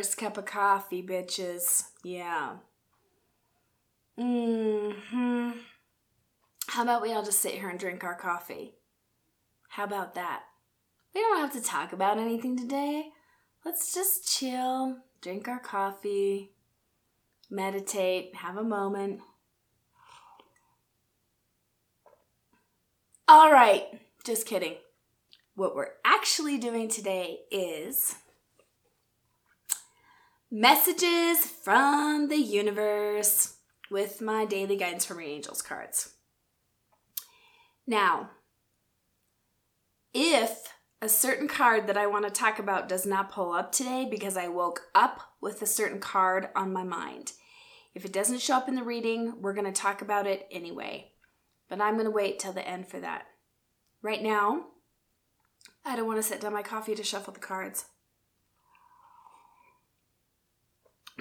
first cup of coffee, bitches. Yeah. Hmm. How about we all just sit here and drink our coffee? How about that? We don't have to talk about anything today. Let's just chill, drink our coffee, meditate, have a moment. All right, just kidding. What we're actually doing today is messages from the universe with my daily guidance from your angels cards. Now, if a certain card that I want to talk about does not pull up today because I woke up with a certain card on my mind, if it doesn't show up in the reading, we're going to talk about it anyway. But I'm going to wait till the end for that. Right now, I don't want to set down my coffee to shuffle the cards.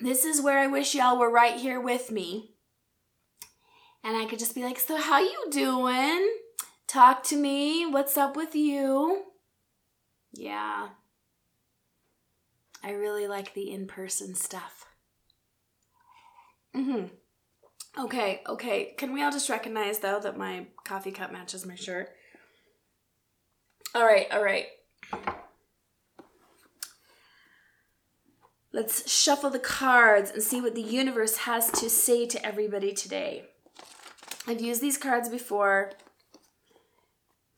This is where I wish y'all were right here with me. And I could just be like, "So how you doing? Talk to me. What's up with you?" Yeah. I really like the in-person stuff. Mhm. Okay, okay. Can we all just recognize though that my coffee cup matches my shirt? All right, all right. Let's shuffle the cards and see what the universe has to say to everybody today. I've used these cards before.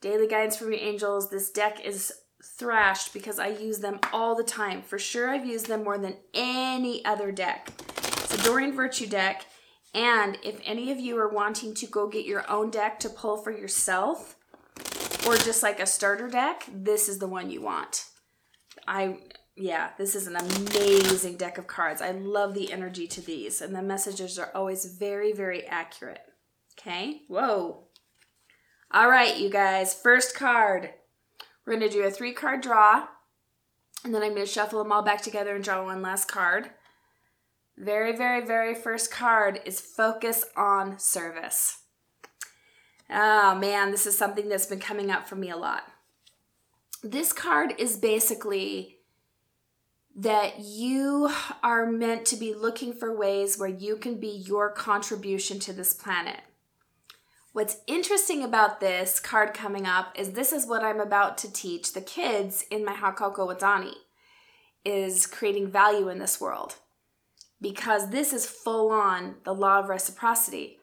Daily guidance from your angels. This deck is thrashed because I use them all the time. For sure, I've used them more than any other deck. It's a Doreen Virtue deck. And if any of you are wanting to go get your own deck to pull for yourself, or just like a starter deck, this is the one you want. I yeah, this is an amazing deck of cards. I love the energy to these, and the messages are always very, very accurate. Okay, whoa. All right, you guys, first card. We're going to do a three card draw, and then I'm going to shuffle them all back together and draw one last card. Very, very, very first card is focus on service. Oh man, this is something that's been coming up for me a lot. This card is basically that you are meant to be looking for ways where you can be your contribution to this planet. What's interesting about this card coming up is this is what I'm about to teach the kids in my with Dawni is creating value in this world. Because this is full on the law of reciprocity.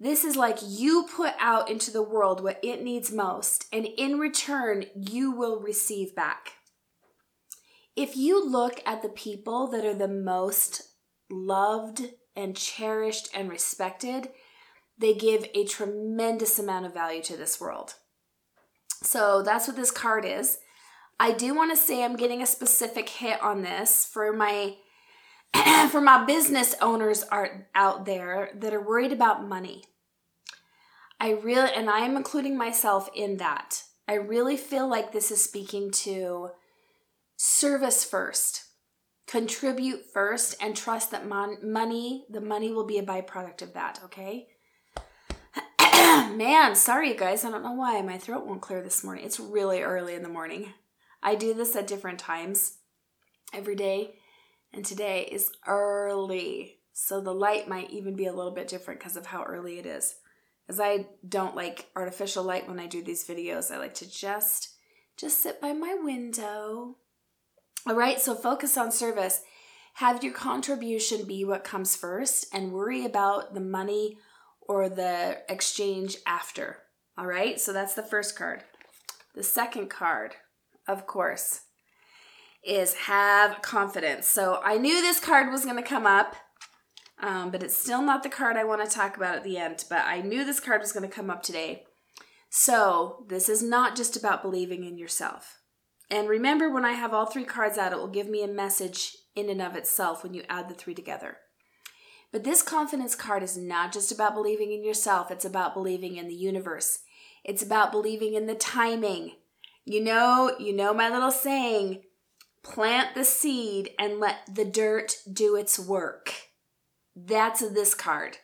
This is like you put out into the world what it needs most, and in return, you will receive back. If you look at the people that are the most loved and cherished and respected, they give a tremendous amount of value to this world. So that's what this card is. I do want to say I'm getting a specific hit on this for my for my business owners are out there that are worried about money. I really and I am including myself in that. I really feel like this is speaking to service first. Contribute first and trust that mon- money, the money will be a byproduct of that, okay? Man, sorry guys. I don't know why my throat won't clear this morning. It's really early in the morning. I do this at different times every day, and today is early. So the light might even be a little bit different because of how early it is. As I don't like artificial light when I do these videos, I like to just just sit by my window all right, so focus on service. Have your contribution be what comes first and worry about the money or the exchange after. All right, so that's the first card. The second card, of course, is have confidence. So I knew this card was going to come up, um, but it's still not the card I want to talk about at the end. But I knew this card was going to come up today. So this is not just about believing in yourself. And remember, when I have all three cards out, it will give me a message in and of itself when you add the three together. But this confidence card is not just about believing in yourself, it's about believing in the universe. It's about believing in the timing. You know, you know my little saying, plant the seed and let the dirt do its work. That's this card.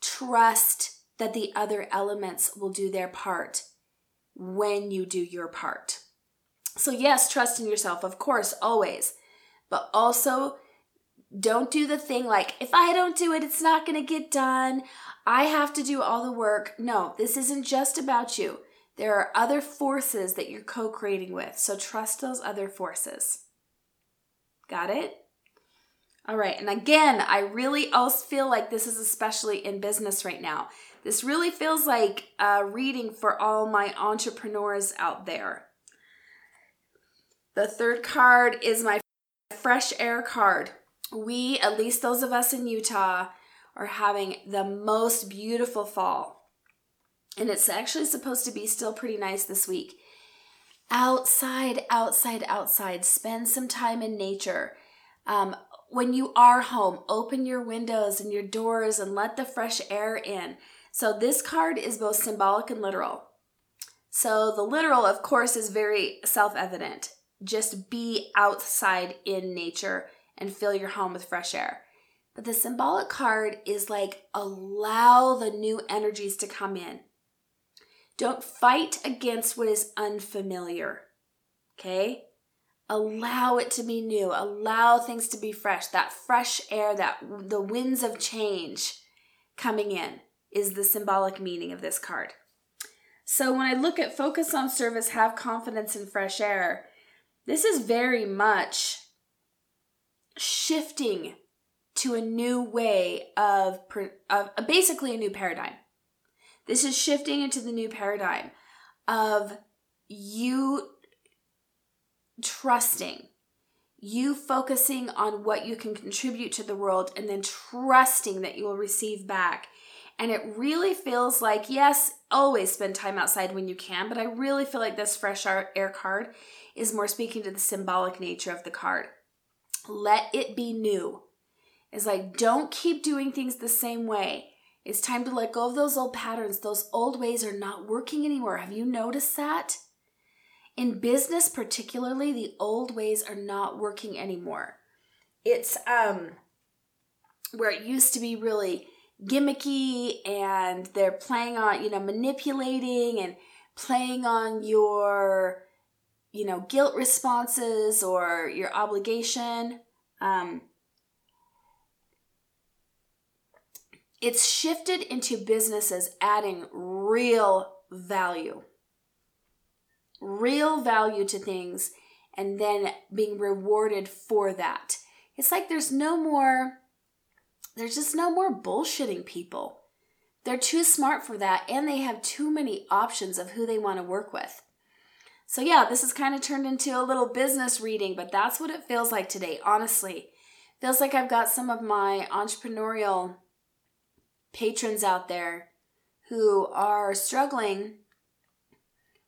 Trust that the other elements will do their part when you do your part. So, yes, trust in yourself, of course, always. but also don't do the thing like, if I don't do it, it's not going to get done. I have to do all the work. No, this isn't just about you. There are other forces that you're co creating with. So trust those other forces. Got it? All right. And again, I really also feel like this is especially in business right now. This really feels like a reading for all my entrepreneurs out there. The third card is my fresh air card. We, at least those of us in Utah, are having the most beautiful fall. And it's actually supposed to be still pretty nice this week. Outside, outside, outside. Spend some time in nature. Um, when you are home, open your windows and your doors and let the fresh air in. So, this card is both symbolic and literal. So, the literal, of course, is very self evident. Just be outside in nature and fill your home with fresh air. But the symbolic card is like allow the new energies to come in. Don't fight against what is unfamiliar. Okay? Allow it to be new. Allow things to be fresh. That fresh air, that the winds of change coming in is the symbolic meaning of this card. So when I look at focus on service, have confidence in fresh air, this is very much shifting to a new way of, of uh, basically a new paradigm. This is shifting into the new paradigm of you trusting, you focusing on what you can contribute to the world, and then trusting that you will receive back. And it really feels like, yes, always spend time outside when you can, but I really feel like this fresh air card is more speaking to the symbolic nature of the card. Let it be new. It's like, don't keep doing things the same way. It's time to let go of those old patterns. Those old ways are not working anymore. Have you noticed that? In business, particularly, the old ways are not working anymore. It's um where it used to be really gimmicky and they're playing on, you know, manipulating and playing on your you know, guilt responses or your obligation. Um, it's shifted into businesses adding real value, real value to things, and then being rewarded for that. It's like there's no more, there's just no more bullshitting people. They're too smart for that, and they have too many options of who they want to work with. So, yeah, this has kind of turned into a little business reading, but that's what it feels like today, honestly. Feels like I've got some of my entrepreneurial patrons out there who are struggling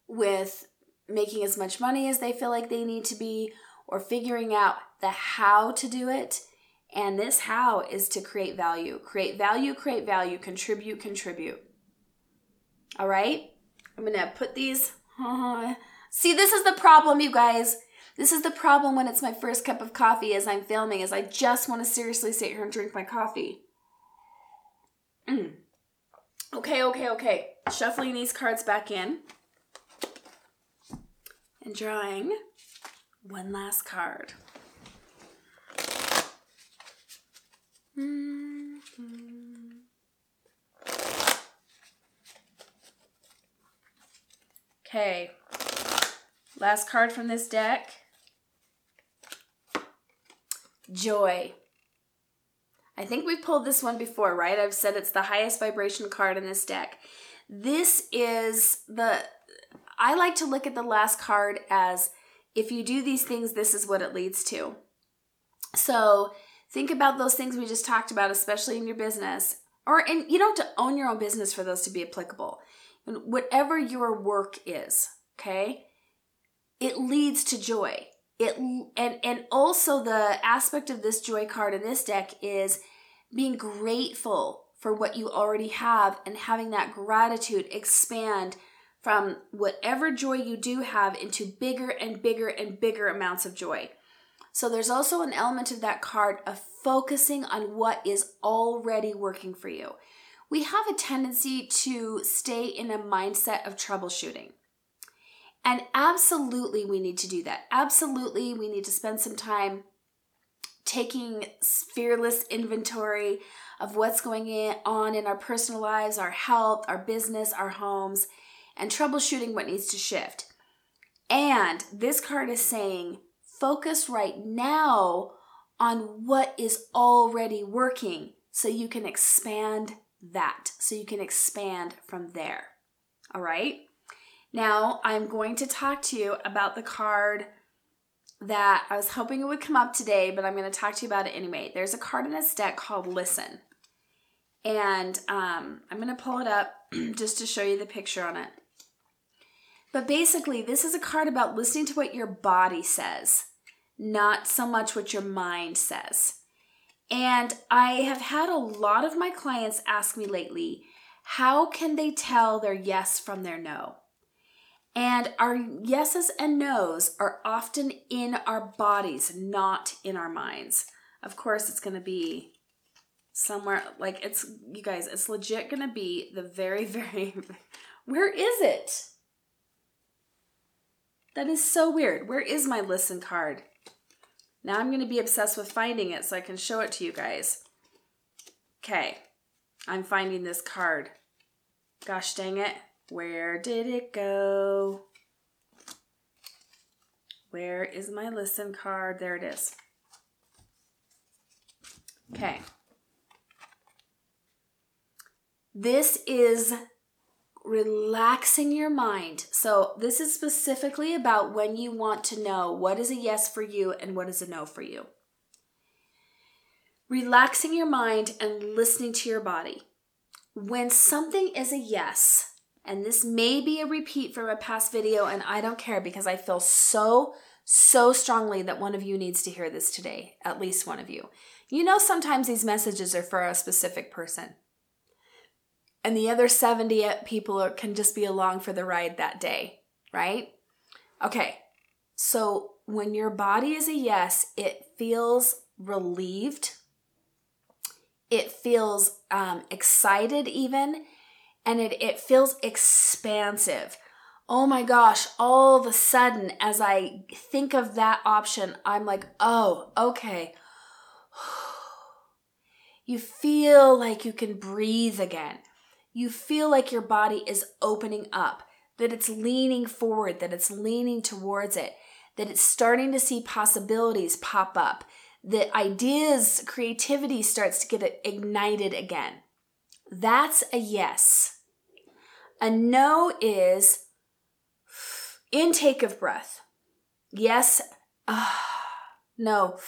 with making as much money as they feel like they need to be or figuring out the how to do it. And this how is to create value. Create value, create value, contribute, contribute. All right? I'm going to put these See, this is the problem, you guys. This is the problem when it's my first cup of coffee as I'm filming, is I just want to seriously sit here and drink my coffee. Mm. Okay, okay, okay. Shuffling these cards back in. And drawing one last card. Okay. Last card from this deck Joy. I think we've pulled this one before, right? I've said it's the highest vibration card in this deck. This is the. I like to look at the last card as if you do these things, this is what it leads to. So think about those things we just talked about, especially in your business. Or, and you don't have to own your own business for those to be applicable. And Whatever your work is, okay? it leads to joy. It and and also the aspect of this joy card in this deck is being grateful for what you already have and having that gratitude expand from whatever joy you do have into bigger and bigger and bigger amounts of joy. So there's also an element of that card of focusing on what is already working for you. We have a tendency to stay in a mindset of troubleshooting. And absolutely, we need to do that. Absolutely, we need to spend some time taking fearless inventory of what's going on in our personal lives, our health, our business, our homes, and troubleshooting what needs to shift. And this card is saying, focus right now on what is already working so you can expand that, so you can expand from there. All right? Now, I'm going to talk to you about the card that I was hoping it would come up today, but I'm going to talk to you about it anyway. There's a card in this deck called Listen. And um, I'm going to pull it up just to show you the picture on it. But basically, this is a card about listening to what your body says, not so much what your mind says. And I have had a lot of my clients ask me lately, how can they tell their yes from their no? And our yeses and nos are often in our bodies, not in our minds. Of course, it's going to be somewhere like it's, you guys, it's legit going to be the very, very, where is it? That is so weird. Where is my listen card? Now I'm going to be obsessed with finding it so I can show it to you guys. Okay, I'm finding this card. Gosh dang it. Where did it go? Where is my listen card? There it is. Okay. This is relaxing your mind. So, this is specifically about when you want to know what is a yes for you and what is a no for you. Relaxing your mind and listening to your body. When something is a yes, and this may be a repeat from a past video, and I don't care because I feel so, so strongly that one of you needs to hear this today, at least one of you. You know, sometimes these messages are for a specific person, and the other 70 people can just be along for the ride that day, right? Okay, so when your body is a yes, it feels relieved, it feels um, excited, even and it, it feels expansive. Oh my gosh, all of a sudden, as I think of that option, I'm like, oh, okay. You feel like you can breathe again. You feel like your body is opening up, that it's leaning forward, that it's leaning towards it, that it's starting to see possibilities pop up, that ideas, creativity starts to get ignited again. That's a yes. A no is intake of breath. Yes. Uh, no.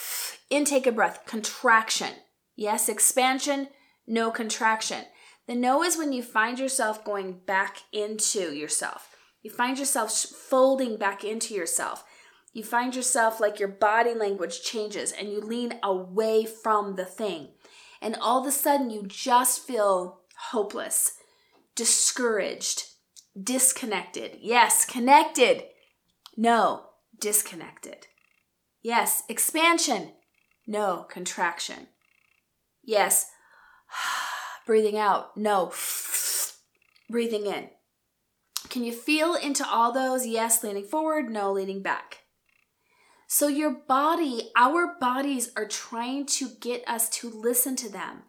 Intake of breath. Contraction. Yes. Expansion. No contraction. The no is when you find yourself going back into yourself. You find yourself folding back into yourself. You find yourself like your body language changes and you lean away from the thing. And all of a sudden, you just feel hopeless discouraged, disconnected. Yes, connected. No, disconnected. Yes, expansion. No, contraction. Yes, breathing out. No, breathing in. Can you feel into all those? Yes, leaning forward. No, leaning back. So, your body, our bodies are trying to get us to listen to them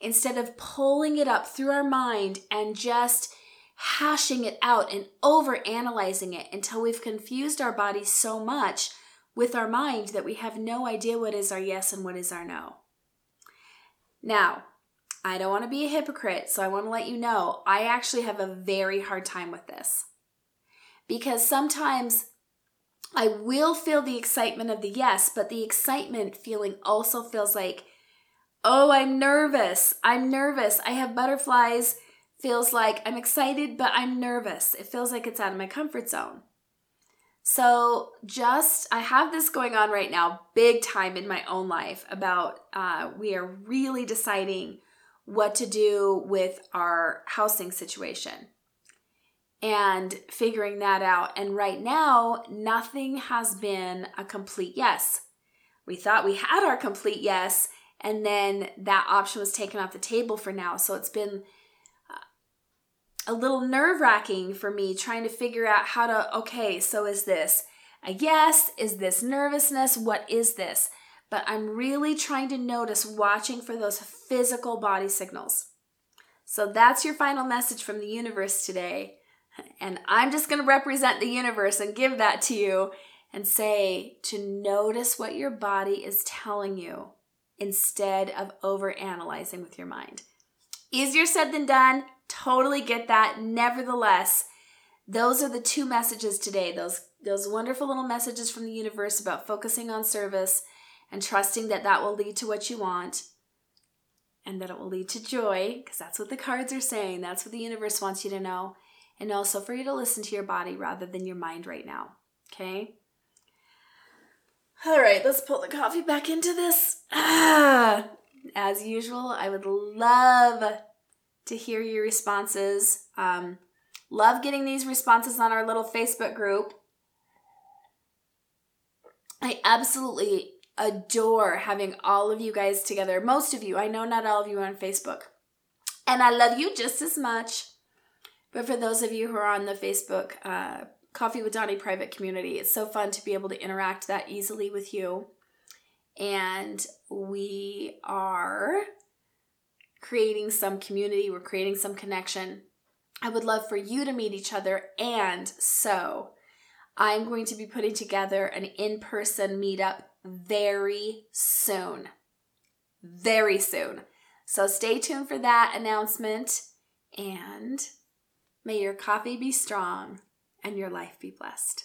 instead of pulling it up through our mind and just hashing it out and over analyzing it until we've confused our body so much with our mind that we have no idea what is our yes and what is our no. Now, I don't want to be a hypocrite, so I want to let you know I actually have a very hard time with this. Because sometimes I will feel the excitement of the yes, but the excitement feeling also feels like Oh, I'm nervous. I'm nervous. I have butterflies. Feels like I'm excited, but I'm nervous. It feels like it's out of my comfort zone. So, just I have this going on right now, big time in my own life about uh, we are really deciding what to do with our housing situation and figuring that out. And right now, nothing has been a complete yes. We thought we had our complete yes, and then that option was taken off the table for now. So it's been uh, a little nerve wracking for me trying to figure out how to, okay, so is this a yes? Is this nervousness? What is this? But I'm really trying to notice watching for those physical body signals. So that's your final message from the universe today. And I'm just going to represent the universe and give that to you and say to notice what your body is telling you instead of over analyzing with your mind. Easier said than done. Totally get that. Nevertheless, those are the two messages today. Those those wonderful little messages from the universe about focusing on service and trusting that that will lead to what you want and that it will lead to joy because that's what the cards are saying. That's what the universe wants you to know. And also for you to listen to your body rather than your mind right now. Okay? All right, let's pull the coffee back into this. Ah, as usual, I would love to hear your responses. Um, love getting these responses on our little Facebook group. I absolutely adore having all of you guys together. Most of you, I know not all of you on Facebook. And I love you just as much. But for those of you who are on the Facebook uh, Coffee with Dawni private community. It's so fun to be able to interact that easily with you. And we are creating some community, we're creating some connection. I would love for you to meet each other. And so I'm going to be putting together an in person meetup very soon. Very soon. So stay tuned for that announcement. And may your coffee be strong and your life be blessed.